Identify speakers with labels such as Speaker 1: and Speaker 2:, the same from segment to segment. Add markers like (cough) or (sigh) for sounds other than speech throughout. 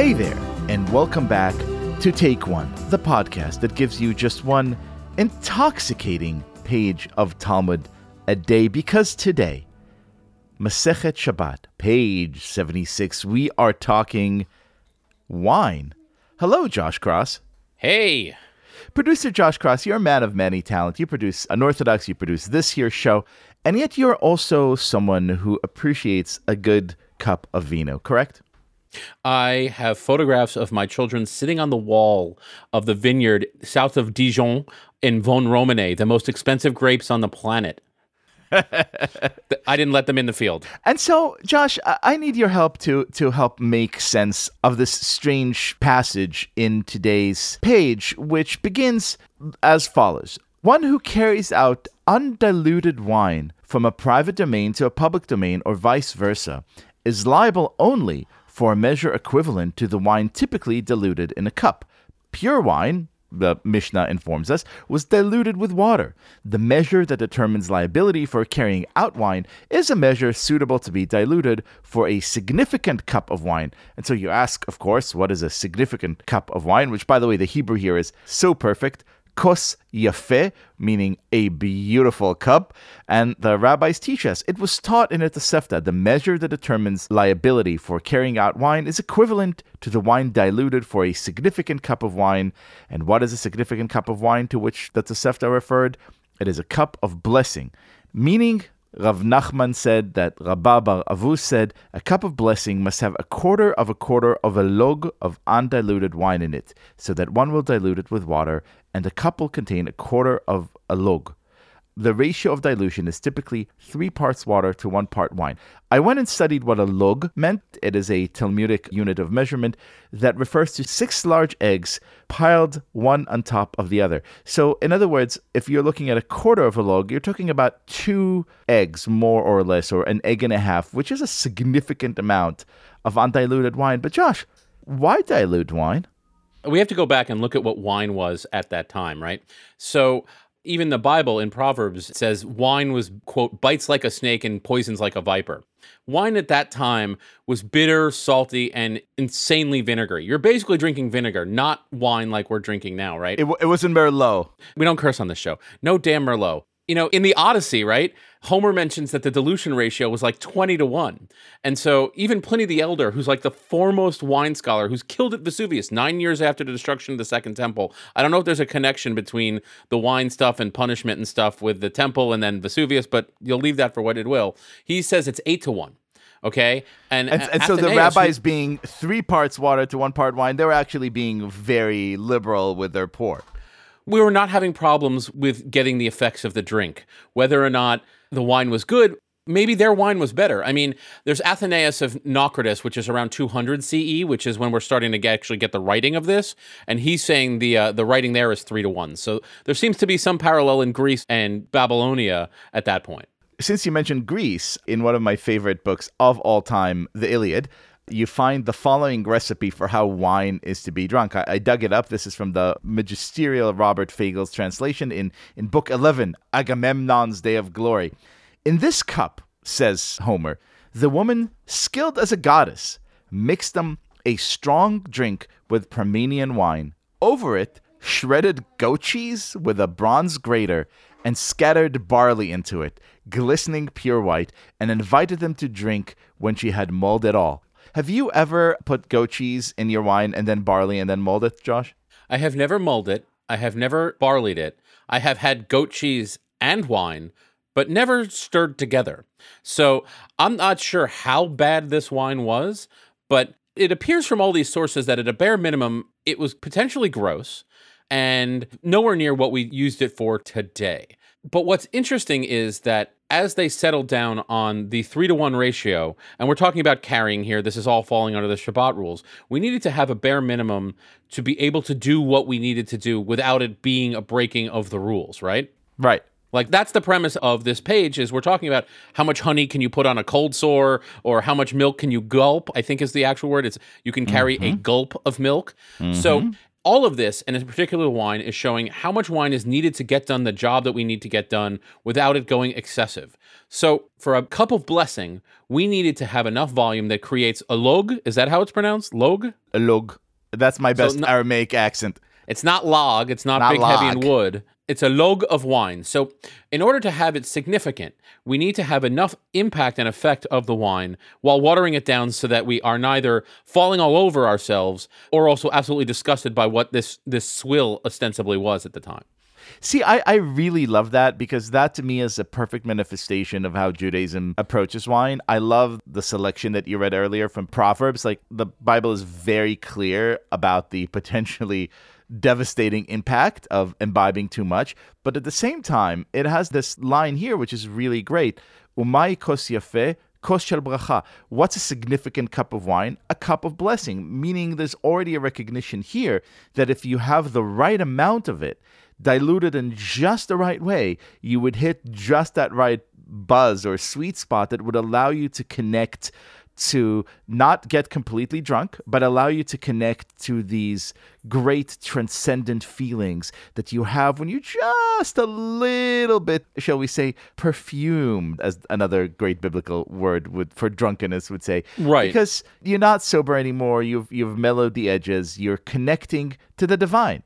Speaker 1: Hey there, and welcome back to Take One, the podcast that gives you just one intoxicating page of Talmud a day. Because today, Masechet Shabbat, page 76, we are talking wine. Hello, Josh Kross.
Speaker 2: Hey.
Speaker 1: Producer Josh Kross, you're a man of many talents. You produce Unorthodox, you produce this here show, and yet you're also someone who appreciates a good cup of vino, correct?
Speaker 2: I have photographs of my children sitting on the wall of the vineyard south of Dijon in Vosne Romanée, the most expensive grapes on the planet. (laughs) I didn't let them in the field.
Speaker 1: And so, Josh, I need your help to to help make sense of this strange passage in today's page, which begins as follows: One who carries out undiluted wine from a private domain to a public domain, or vice versa, is liable only for a measure equivalent to the wine typically diluted in a cup. Pure wine, the Mishnah informs us, was diluted with water. The measure that determines liability for carrying out wine is a measure suitable to be diluted for a significant cup of wine. And so you ask, of course, what is a significant cup of wine? Which, by the way, the Hebrew here is so perfect kos yafeh, meaning a beautiful cup. And the rabbis teach us it was taught in a Tosefta the measure that determines liability for carrying out wine is equivalent to the wine diluted for a significant cup of wine. And what is a significant cup of wine to which the Tosefta referred? It is a cup of blessing, meaning Rav Nachman said that Rabba Bar Avu said a cup of blessing must have a quarter of a quarter of a log of undiluted wine in it, so that one will dilute it with water, and the cup will contain a quarter of a log the ratio of dilution is typically three parts water to one part wine. I went and studied what a log meant. It is a Talmudic unit of measurement that refers to six large eggs piled one on top of the other. So, in other words, if you're looking at a quarter of a log, you're talking about two eggs, more or less, or an egg and a half, which is a significant amount of undiluted wine. But, Josh, why dilute wine?
Speaker 2: We have to go back and look at what wine was at that time, right? So, even the Bible in Proverbs says wine was, quote, bites like a snake and poisons like a viper. Wine at that time was bitter, salty, and insanely vinegary. You're basically drinking vinegar, not wine like we're drinking now, right?
Speaker 1: It, w- it wasn't Merlot.
Speaker 2: We don't curse on this show. No damn Merlot you know, in the Odyssey, right? Homer mentions that the dilution ratio was like 20 to 1. And so even Pliny the Elder, who's like the foremost wine scholar, who's killed at Vesuvius nine years after the destruction of the Second Temple. I don't know if there's a connection between the wine stuff and punishment and stuff with the temple and then Vesuvius, but you'll leave that for what it will. He says it's 8 to 1 okay
Speaker 1: and and, and so the rabbis who, being three parts water to one part wine they were actually being very liberal with their pour
Speaker 2: we were not having problems with getting the effects of the drink. Whether or not the wine was good, maybe their wine was better. I mean, there's Athenaeus of Naucratis, which is around 200 CE, which is when we're starting to get, actually get the writing of this, and he's saying the uh, the writing there is three to one. So there seems to be some parallel in Greece and Babylonia at that point.
Speaker 1: Since you mentioned Greece, in one of my favorite books of all time, The Iliad, you find the following recipe for how wine is to be drunk. I, I, dug it up. This is from the magisterial Robert Fagles translation in, in Book 11, Agamemnon's Day of Glory. In this cup, says Homer, the woman, skilled as a goddess, mixed them a strong drink with Pramnian wine. Over it, shredded goat cheese with a bronze grater and scattered barley into it, glistening pure white, and invited them to drink when she had mulled it all. Have you ever put goat cheese in your wine and then barley and then mulled it, Josh?
Speaker 2: I have never mulled it. I have never barleyed it. I have had goat cheese and wine, but never stirred together. So I'm not sure how bad this wine was, but it appears from all these sources that at a bare minimum, it was potentially gross and nowhere near what we used it for today. But what's interesting is that as they settled down on the three to one ratio, and we're talking about carrying here, this is all falling under the Shabbat rules. We needed to have a bare minimum to be able to do what we needed to do without it being a breaking of the rules, right?
Speaker 1: Right.
Speaker 2: Like that's the premise of this page is we're talking about how much honey can you put on a cold sore or how much milk can you gulp, I think is the actual word. It's you can carry mm-hmm. a gulp of milk. Mm-hmm. So All of this, and in particular wine, is showing how much wine is needed to get done the job that we need to get done without it going excessive. So, for a cup of blessing, we needed to have enough volume that creates a log. Is that how it's pronounced? Log?
Speaker 1: A log. That's my best
Speaker 2: no-
Speaker 1: Aramaic accent.
Speaker 2: It's not log, it's not,
Speaker 1: Not
Speaker 2: big, heavy, and wood. It's a log of wine. So, in order to have it significant, we need to have enough impact and effect of the wine while watering it down so that we are neither falling all over ourselves or also absolutely disgusted by what this this swill ostensibly was at the time.
Speaker 1: See, I, I really love that because that to me is a perfect manifestation of how Judaism approaches wine. I love the selection that you read earlier from Proverbs. Like the Bible is very clear about the (laughs) potentially devastating impact of imbibing too much. But at the same time, it has this line here, which is really great. Umay kos kos shel bracha. What's a significant cup of wine? A cup of blessing, meaning there's already a recognition here that if you have the right amount of it, diluted in just the right way, you would hit just that right buzz or sweet spot that would allow you to connect to not get completely drunk, but allow you to connect to these great transcendent feelings that you have when you just a little bit, shall we say, perfumed, as another great biblical word would for drunkenness would say.
Speaker 2: Right.
Speaker 1: Because you're not sober anymore, you've you've mellowed the edges, you're connecting to the divine.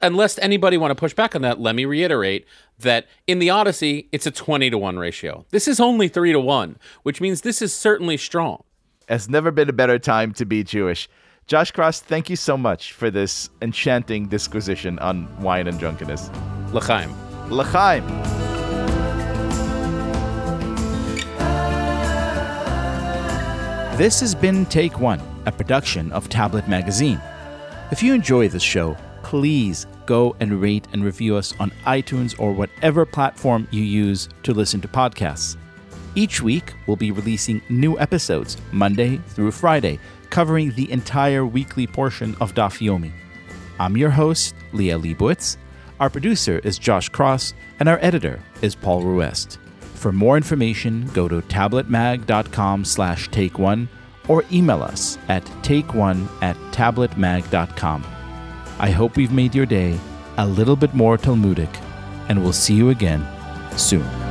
Speaker 2: And lest anybody want to push back on that, let me reiterate that in the Odyssey, it's a 20 to 1 ratio. This is only 3 to 1, which means this is certainly strong.
Speaker 1: Has never been a better time to be Jewish. Josh Kross, thank you so much for this enchanting disquisition on wine and drunkenness.
Speaker 2: L'chaim.
Speaker 1: L'chaim. This has been Take One, a production of Tablet Magazine. If you enjoy this show, please go and rate and review us on iTunes or whatever platform you use to listen to podcasts. Each week, we'll be releasing new episodes, Monday through Friday, covering the entire weekly portion of Daf Yomi. I'm your host, Liel Leibovitz. Our producer is Josh Kross, and our editor is Paul Ruest. For more information, go to tabletmag.com slash take one or email us at takeone at tabletmag.com. I hope we've made your day a little bit more Talmudic, and we'll see you again soon.